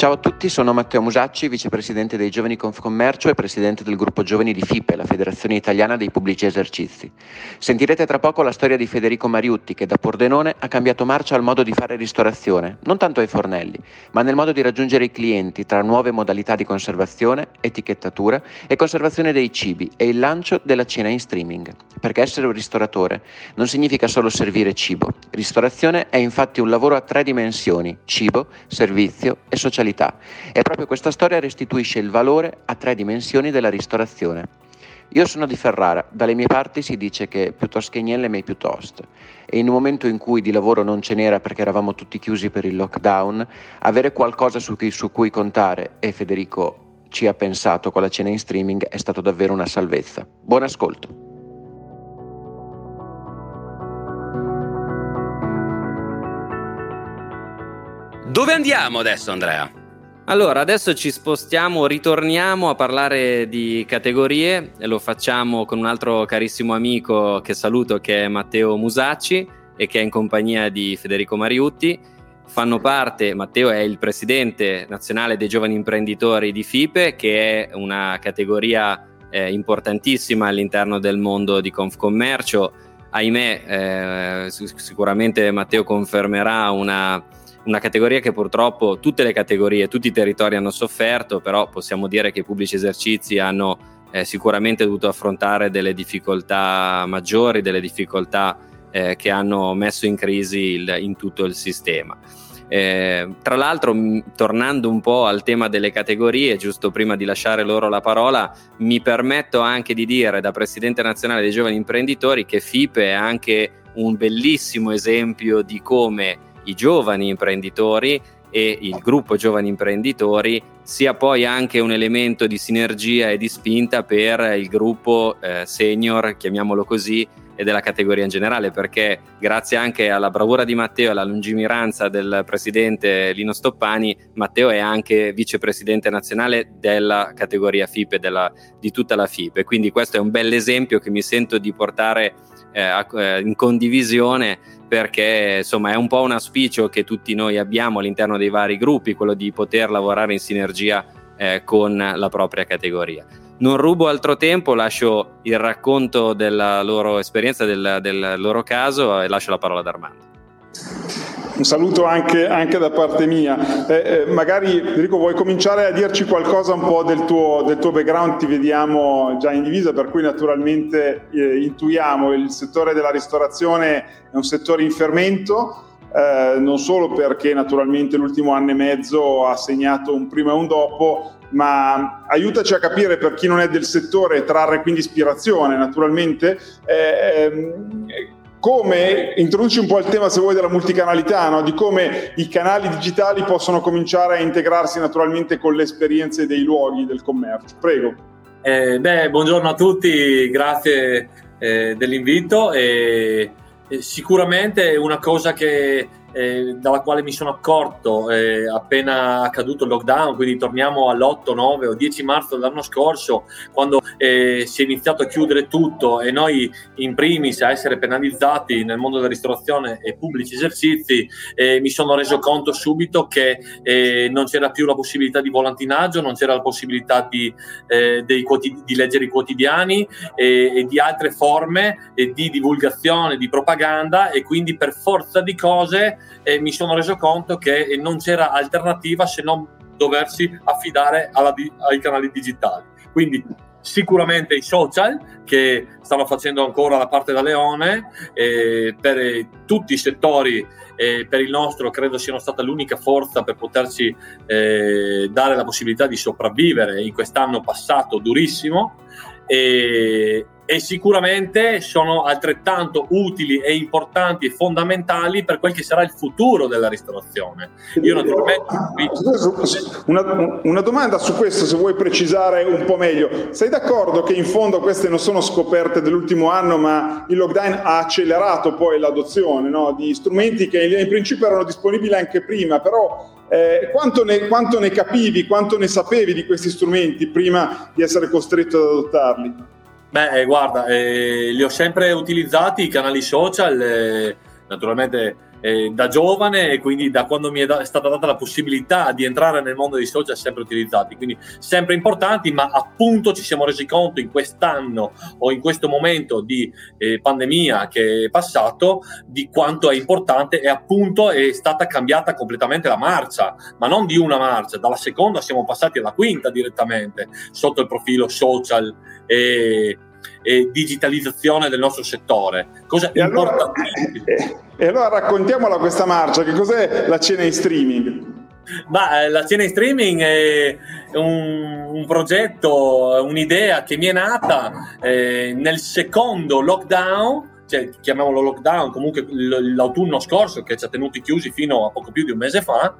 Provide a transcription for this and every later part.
Ciao a tutti, sono Matteo Musacci, vicepresidente dei Giovani Confcommercio e presidente del gruppo giovani di FIPE, la Federazione Italiana dei Pubblici Esercizi. Sentirete tra poco la storia di Federico Mariutti che da Pordenone ha cambiato marcia al modo di fare ristorazione, non tanto ai fornelli, ma nel modo di raggiungere i clienti tra nuove modalità di conservazione, etichettatura e conservazione dei cibi e il lancio della cena in streaming. Perché essere un ristoratore non significa solo servire cibo. Ristorazione è infatti un lavoro a tre dimensioni, cibo, servizio e socialità qualità e proprio questa storia restituisce il valore a tre dimensioni della ristorazione. Io sono di Ferrara, dalle mie parti si dice che piuttosto che niente mai piuttosto e in un momento in cui di lavoro non ce n'era perché eravamo tutti chiusi per il lockdown, avere qualcosa su cui, su cui contare e Federico ci ha pensato con la cena in streaming è stato davvero una salvezza. Buon ascolto. Dove andiamo adesso, Andrea? Allora, adesso ci spostiamo, ritorniamo a parlare di categorie e lo facciamo con un altro carissimo amico che saluto che è Matteo Musacci e che è in compagnia di Federico Mariutti. Fanno parte, Matteo è il presidente nazionale dei giovani imprenditori di FIPE, che è una categoria eh, importantissima all'interno del mondo di Confcommercio. Ahimè, eh, sicuramente Matteo confermerà una una categoria che purtroppo tutte le categorie, tutti i territori hanno sofferto, però possiamo dire che i pubblici esercizi hanno eh, sicuramente dovuto affrontare delle difficoltà maggiori, delle difficoltà eh, che hanno messo in crisi il, in tutto il sistema. Eh, tra l'altro, tornando un po' al tema delle categorie, giusto prima di lasciare loro la parola, mi permetto anche di dire da Presidente nazionale dei giovani imprenditori che FIPE è anche un bellissimo esempio di come i giovani imprenditori e il gruppo giovani imprenditori sia poi anche un elemento di sinergia e di spinta per il gruppo eh, senior, chiamiamolo così, e della categoria in generale, perché grazie anche alla bravura di Matteo e alla lungimiranza del presidente Lino Stoppani, Matteo è anche vicepresidente nazionale della categoria FIPE, della, di tutta la FIPE. Quindi questo è un bel esempio che mi sento di portare eh, eh, in condivisione perché insomma è un po' un auspicio che tutti noi abbiamo all'interno dei vari gruppi, quello di poter lavorare in sinergia eh, con la propria categoria. Non rubo altro tempo, lascio il racconto della loro esperienza, del, del loro caso e lascio la parola ad Armando. Un saluto anche, anche da parte mia. Eh, eh, magari Enrico vuoi cominciare a dirci qualcosa un po' del tuo, del tuo background, ti vediamo già in divisa, per cui naturalmente eh, intuiamo il settore della ristorazione è un settore in fermento, eh, non solo perché naturalmente l'ultimo anno e mezzo ha segnato un prima e un dopo, ma aiutaci a capire per chi non è del settore trarre quindi ispirazione naturalmente. Eh, ehm, come introduci un po' il tema, se vuoi, della multicanalità, no? di come i canali digitali possono cominciare a integrarsi naturalmente con le esperienze dei luoghi del commercio. Prego. Eh, beh, buongiorno a tutti, grazie eh, dell'invito. E, e sicuramente una cosa che eh, dalla quale mi sono accorto eh, appena accaduto il lockdown, quindi torniamo all'8, 9 o 10 marzo dell'anno scorso, quando eh, si è iniziato a chiudere tutto e noi in primis a essere penalizzati nel mondo della ristorazione e pubblici esercizi, eh, mi sono reso conto subito che eh, non c'era più la possibilità di volantinaggio, non c'era la possibilità di, eh, quotidi- di leggere i quotidiani e di altre forme di divulgazione, di propaganda e quindi per forza di cose e mi sono reso conto che non c'era alternativa se non doversi affidare alla, ai canali digitali. Quindi sicuramente i social che stanno facendo ancora la parte da leone eh, per tutti i settori e per il nostro credo siano stata l'unica forza per poterci eh, dare la possibilità di sopravvivere in quest'anno passato durissimo e, e sicuramente sono altrettanto utili e importanti e fondamentali per quel che sarà il futuro della ristorazione. Io naturalmente... Una, una, domanda su questo, se vuoi precisare un po' meglio. Sei d'accordo che in fondo queste non sono scoperte dell'ultimo anno, ma il lockdown ha accelerato poi l'adozione no? di strumenti che in principio erano disponibili anche prima, però eh, quanto, ne, quanto ne capivi, quanto ne sapevi di questi strumenti prima di essere costretto ad adottarli? Beh, eh, guarda, eh, li ho sempre utilizzati i canali social, eh, naturalmente eh, da giovane e quindi da quando mi è, da- è, stata data la possibilità di entrare nel mondo dei social sempre utilizzati, quindi sempre importanti, ma appunto ci siamo resi conto in quest'anno o in questo momento di eh, pandemia che è passato di quanto è importante e appunto è stata cambiata completamente la marcia, ma non di una marcia, dalla seconda siamo passati alla quinta direttamente sotto il profilo social e e digitalizzazione del nostro settore. Cosa e allora, e allora raccontiamola questa marcia, che cos'è la cena in streaming? Ma, eh, la cena in streaming è un, un, progetto, un'idea che mi è nata eh, nel secondo lockdown cioè, chiamiamolo lockdown, comunque l'autunno scorso che ci ha tenuti chiusi fino a poco più di un mese fa,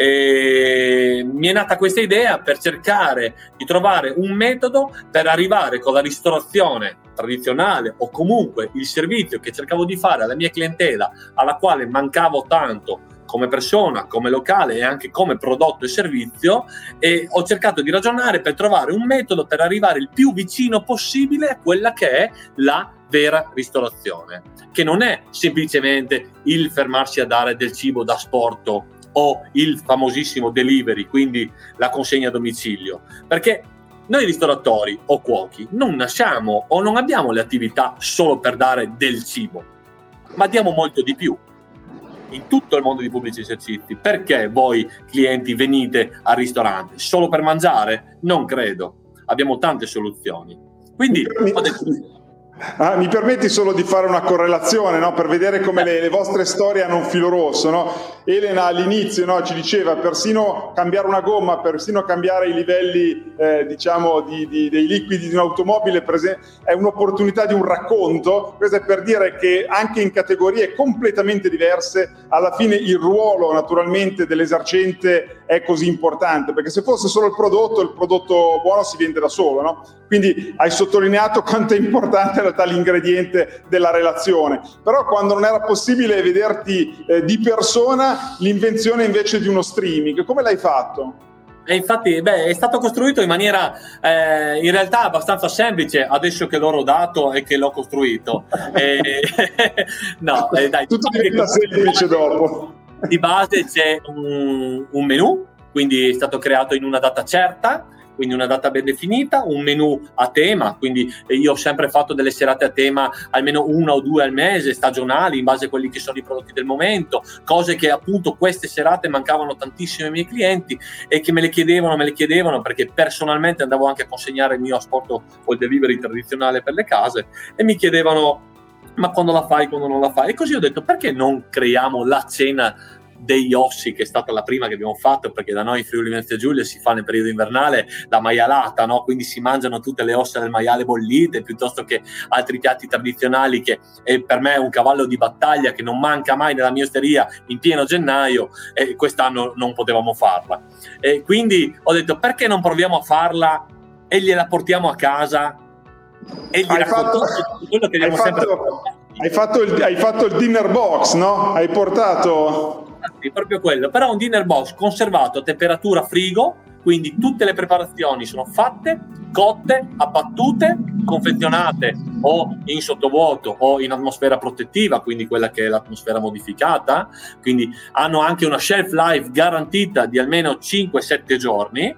e mi è nata questa idea per cercare di trovare un metodo per arrivare con la ristorazione tradizionale o comunque il servizio che cercavo di fare alla mia clientela, alla quale mancavo tanto come persona, come locale e anche come prodotto e servizio e ho cercato di ragionare per trovare un metodo per arrivare il più vicino possibile a quella che è la vera ristorazione, che non è semplicemente il fermarsi a dare del cibo da sporto o il famosissimo delivery, quindi la consegna a domicilio, perché noi ristoratori o cuochi non nasciamo o non abbiamo le attività solo per dare del cibo, ma diamo molto di più in tutto il mondo dei pubblici esercizi. Perché voi clienti venite al ristorante? Solo per mangiare? Non credo. Abbiamo tante soluzioni. Quindi ho detto, Ah, mi permetti solo di fare una correlazione no? per vedere come le, le, vostre storie hanno un filo rosso. No? Elena all'inizio no, ci diceva persino cambiare una gomma, persino cambiare i livelli eh, diciamo, di, di, dei liquidi di un'automobile è un'opportunità di un racconto. Questo è per dire che anche in categorie completamente diverse alla fine il ruolo naturalmente dell'esercente è così importante perché se fosse solo il prodotto, il prodotto buono si vende da solo. Quindi hai sottolineato quanto è importante realtà l'ingrediente della relazione. Però quando non era possibile vederti eh, di persona, l'invenzione invece di uno streaming, come l'hai fatto? E infatti beh, è stato costruito in maniera eh, in realtà abbastanza semplice adesso che l'ho rodato e che l'ho costruito. e, no, eh, dai, tutto diventa semplice dopo. Di base c'è un, un menu, quindi è stato creato in una data certa quindi una data ben definita, un menu a tema, quindi io ho sempre fatto delle serate a tema almeno una o due al mese, stagionali, in base a quelli che sono i prodotti del momento, cose che appunto queste serate mancavano tantissimo ai miei clienti e che me le chiedevano, me le chiedevano perché personalmente andavo anche a consegnare il mio asporto o il delivery tradizionale per le case e mi chiedevano ma quando la fai, quando non la fai? E così ho detto perché non creiamo la cena degli ossi, che è stata la prima che abbiamo fatto, perché da noi in Friuli Venezia Giulia si fa nel periodo invernale la maialata, no? quindi si mangiano tutte le ossa del maiale bollite, piuttosto che altri piatti tradizionali che è per me un cavallo di battaglia che non manca mai nella mia osteria in pieno gennaio e quest'anno non potevamo farla. E quindi ho detto perché non proviamo a farla e gliela portiamo a casa e gli hai fatto, quello che abbiamo sempre fatto, hai fatto, il, hai fatto il dinner box, no? Hai portato sì, proprio quello. Però un dinner box conservato a temperatura frigo, quindi tutte le preparazioni sono fatte, cotte, abbattute, confezionate o in sottovuoto o in atmosfera protettiva, quindi quella che è l'atmosfera modificata, quindi hanno anche una shelf life garantita di almeno 5-7 giorni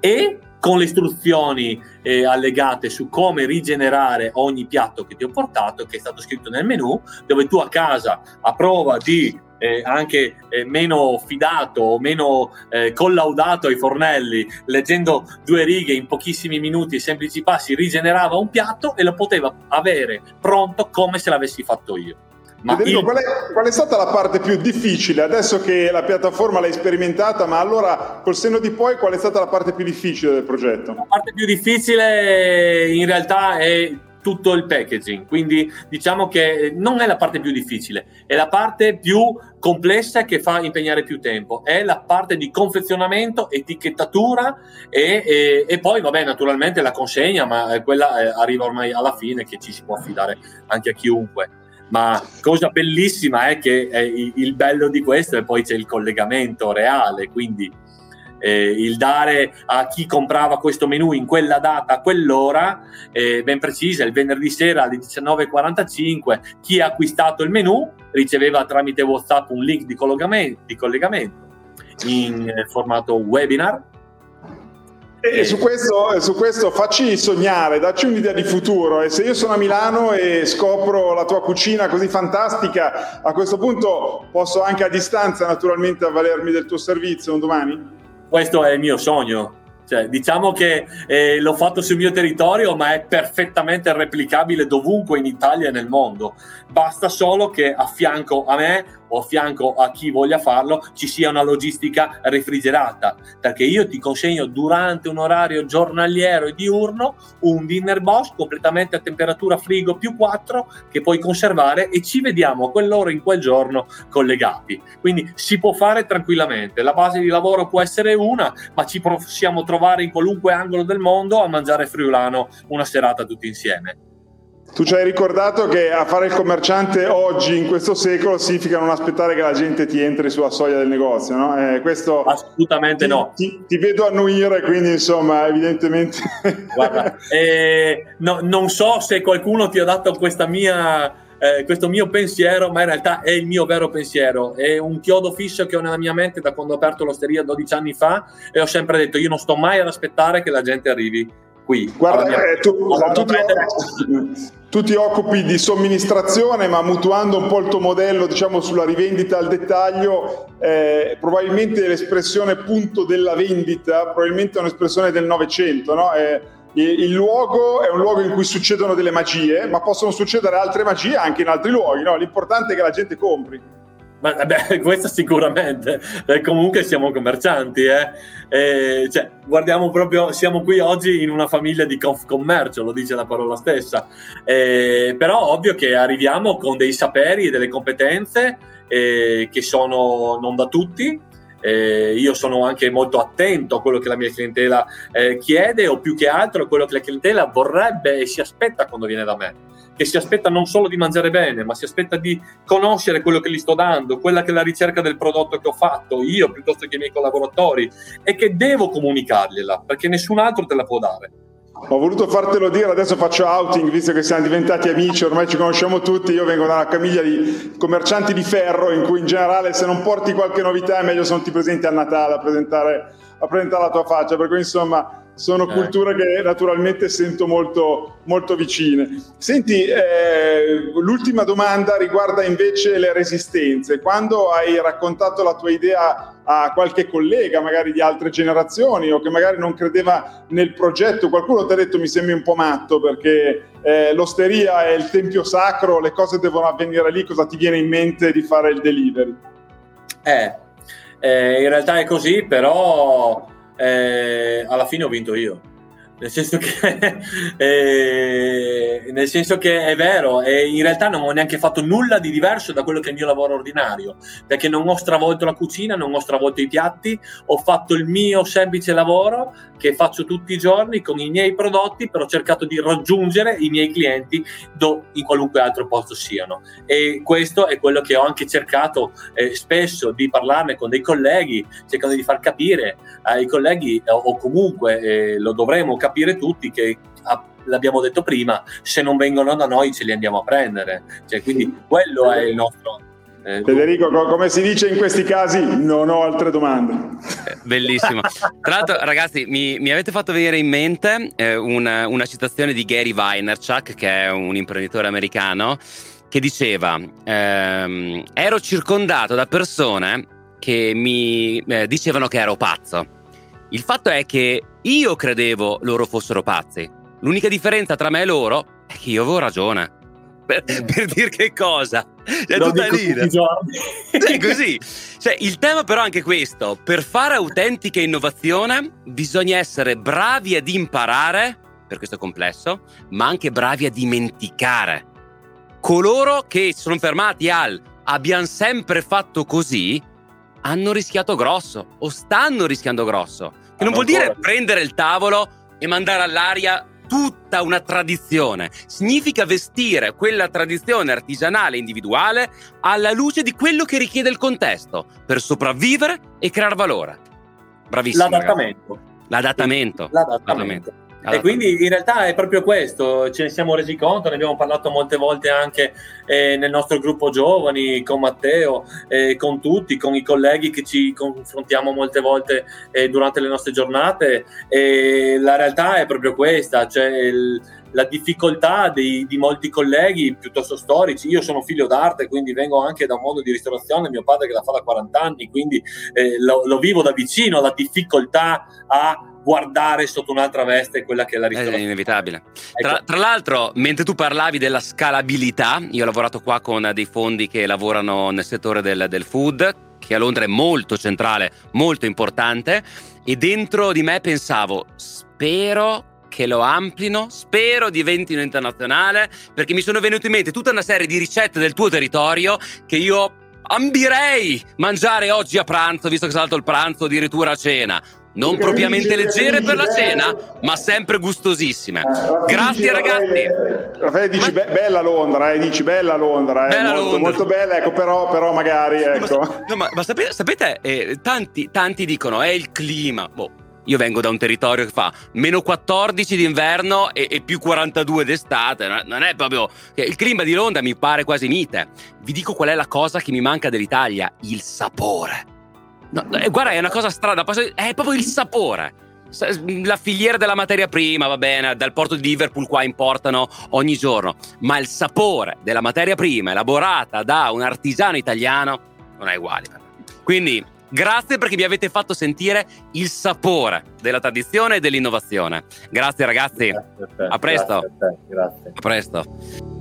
e con le istruzioni eh, allegate su come rigenerare ogni piatto che ti ho portato, che è stato scritto nel menu, dove tu a casa, a prova di eh, anche eh, meno fidato o meno eh, collaudato ai fornelli, leggendo due righe in pochissimi minuti e semplici passi, rigenerava un piatto e lo poteva avere pronto come se l'avessi fatto io. Ma Federico, il... qual, è, qual, è, stata la parte più difficile? Adesso che la piattaforma l'hai sperimentata, ma allora col senno di poi qual è stata la parte più difficile del progetto? La parte più difficile in realtà è tutto il packaging, quindi diciamo che non è la parte più difficile, è la parte più complessa che fa impegnare più tempo, è la parte di confezionamento, etichettatura e, e, e poi vabbè naturalmente la consegna, ma quella eh, arriva ormai alla fine che ci si può affidare anche a chiunque. Ma cosa bellissima è che è il bello di questo e poi c'è il collegamento reale, quindi eh, il dare a chi comprava questo menu in quella data, a quell'ora, eh, ben precisa, il venerdì sera alle 19.45, chi ha acquistato il menu riceveva tramite WhatsApp un link di collegamento, di collegamento in eh, formato webinar e su questo, su questo, facci sognare, dacci un'idea di futuro. E se io sono a Milano e scopro la tua cucina così fantastica, a questo punto posso anche a distanza naturalmente avvalermi del tuo servizio un domani? Questo è il mio sogno. Cioè, diciamo che eh, l'ho fatto sul mio territorio, ma è perfettamente replicabile dovunque in Italia e nel mondo. Basta solo che a fianco a me o a fianco a chi voglia farlo ci sia una logistica refrigerata, perché io ti consegno durante un orario giornaliero e diurno un dinner box completamente a temperatura frigo più 4 che puoi conservare e ci vediamo a quell'ora in quel giorno collegati. Quindi si può fare tranquillamente, la base di lavoro può essere una, ma ci possiamo trovare in qualunque angolo del mondo a mangiare friulano una serata tutti insieme. Tu ci hai ricordato che a fare il commerciante oggi, in questo secolo, significa non aspettare che la gente ti entri sulla soglia del negozio, no? Eh, questo Assolutamente ti, no. Ti, ti, vedo annuire, quindi insomma, evidentemente... Guarda, eh, no, non so se qualcuno ti ha dato questa mia... Eh, questo mio pensiero, ma in realtà è il mio vero pensiero, è un chiodo fisso che ho nella mia mente da quando ho aperto l'osteria 12 anni fa e ho sempre detto io non sto mai ad aspettare che la gente arrivi qui. Guarda, eh, tu, tu, ti, tu, ti, occupi di somministrazione, ma mutuando un po' il tuo modello diciamo, sulla rivendita al dettaglio, eh, probabilmente l'espressione punto della vendita, probabilmente è un'espressione del Novecento, no? eh, il luogo è un luogo in cui succedono delle magie, ma possono succedere altre magie anche in altri luoghi. No? L'importante è che la gente compri. Ma, beh, questo sicuramente, eh, comunque siamo commercianti, eh. Eh, cioè, guardiamo proprio, siamo qui oggi in una famiglia di commercio, lo dice la parola stessa, eh, però ovvio che arriviamo con dei saperi e delle competenze eh, che sono non da tutti, eh, io sono anche molto attento a quello che la mia clientela eh, chiede o più che altro a quello che la clientela vorrebbe e si aspetta quando viene da me che si aspetta non solo di mangiare bene, ma si aspetta di conoscere quello che gli sto dando, quella che è la ricerca del prodotto che ho fatto io piuttosto che i miei collaboratori e che devo comunicargliela perché nessun altro te la può dare. Ho voluto fartelo dire, adesso faccio outing, visto che siamo diventati amici, ormai ci conosciamo tutti, io vengo da una famiglia di commercianti di ferro, in cui in generale se non porti qualche novità è meglio se non ti presenti a Natale a presentare, a presentare la tua faccia, per cui insomma sono eh. culture che naturalmente sento molto, molto vicine. Senti, eh, l'ultima domanda riguarda invece le resistenze. Quando hai raccontato la tua idea a qualche collega, magari di altre generazioni, o che magari non credeva nel progetto, qualcuno ti ha detto mi sembri un po' matto perché eh, l'osteria è il tempio sacro, le cose devono avvenire lì, cosa ti viene in mente di fare il delivery? Eh, eh in realtà è così, però alla fine ho vinto io. Nel senso, che, eh, nel senso che è vero, e in realtà non ho neanche fatto nulla di diverso da quello che è il mio lavoro ordinario, perché non ho stravolto la cucina, non ho stravolto i piatti, ho fatto il mio semplice lavoro che faccio tutti i giorni con i miei prodotti, però ho cercato di raggiungere i miei clienti do, in qualunque altro posto siano. E questo è quello che ho anche cercato eh, spesso di parlarne con dei colleghi, cercando di far capire ai colleghi, o comunque eh, lo dovremo capire tutti, che l'abbiamo detto prima, se non vengono da noi ce li andiamo a prendere. Cioè, quindi quello è il nostro eh, Federico, co- come si dice in questi casi, non ho altre domande. Eh, bellissimo. Tra l'altro, ragazzi, mi, mi, avete fatto venire in mente eh, una, una, citazione di Gary Vaynerchuk, che è un imprenditore americano, che diceva: ehm, Ero circondato da persone che mi eh, dicevano che ero pazzo. Il fatto è che io credevo loro fossero pazzi. L'unica differenza tra me e loro è che io avevo ragione per, per dire che cosa? È Lo tutta lì. Sì, così. Cioè, il tema però è anche questo. Per fare autentica innovazione bisogna essere bravi ad imparare, per questo complesso, ma anche bravi a dimenticare. Coloro che sono fermati al abbiamo sempre fatto così, hanno rischiato grosso o stanno rischiando grosso. Che non vuol dire prendere il tavolo e mandare all'aria tutta una tradizione. Significa vestire quella tradizione artigianale individuale alla luce di quello che richiede il contesto per sopravvivere e creare valore. Bravissimo. L'adattamento. L'adattamento. L'adattamento. E quindi in realtà è proprio questo, ce ne siamo resi conto, ne abbiamo parlato molte volte anche eh, nel nostro gruppo giovani, con Matteo, eh, con tutti, con i colleghi che ci confrontiamo molte volte eh, durante le nostre giornate. E la realtà è proprio questa, cioè il, la difficoltà di, di, molti colleghi piuttosto storici. Io sono figlio d'arte, quindi vengo anche da un mondo di ristorazione, mio padre che la fa da 40 anni, quindi eh, lo, lo, vivo da vicino, la difficoltà a guardare sotto un'altra veste quella che è la ristorazione. È inevitabile. Tra, ecco. tra, l'altro, mentre tu parlavi della scalabilità, io ho lavorato qua con dei fondi che lavorano nel settore del, del food, che a Londra è molto centrale, molto importante, e dentro di me pensavo, spero che lo amplino, spero diventino internazionale, perché mi sono venute in mente tutta una serie di ricette del tuo territorio che io ambirei mangiare oggi a pranzo, visto che è stato il pranzo, addirittura a cena. Non perché propriamente leggere per la cena, ma sempre gustosissime. Eh, Grazie dici, ragazzi. Raffaele dici ma... bella Londra, eh, dici bella Londra, eh, bella molto, Londra. molto bella, ecco, però, però magari ecco. Ma, no, ma, ma sapete, sapete eh, tanti, tanti dicono è il clima. Boh io vengo da un territorio che fa meno 14 d'inverno e, e più 42 d'estate. Non è proprio. Il clima di Londra mi pare quasi mite. Vi dico qual è la cosa che mi manca dell'Italia: il sapore. No, eh, guarda, è una cosa strana, è proprio il sapore. La filiera della materia prima, va bene, dal porto di Liverpool qua importano ogni giorno, ma il sapore della materia prima elaborata da un artigiano italiano non è uguale. Quindi Grazie perché mi avete fatto sentire il sapore della tradizione e dell'innovazione. Grazie ragazzi. Grazie a, a presto. Grazie a, grazie. a presto.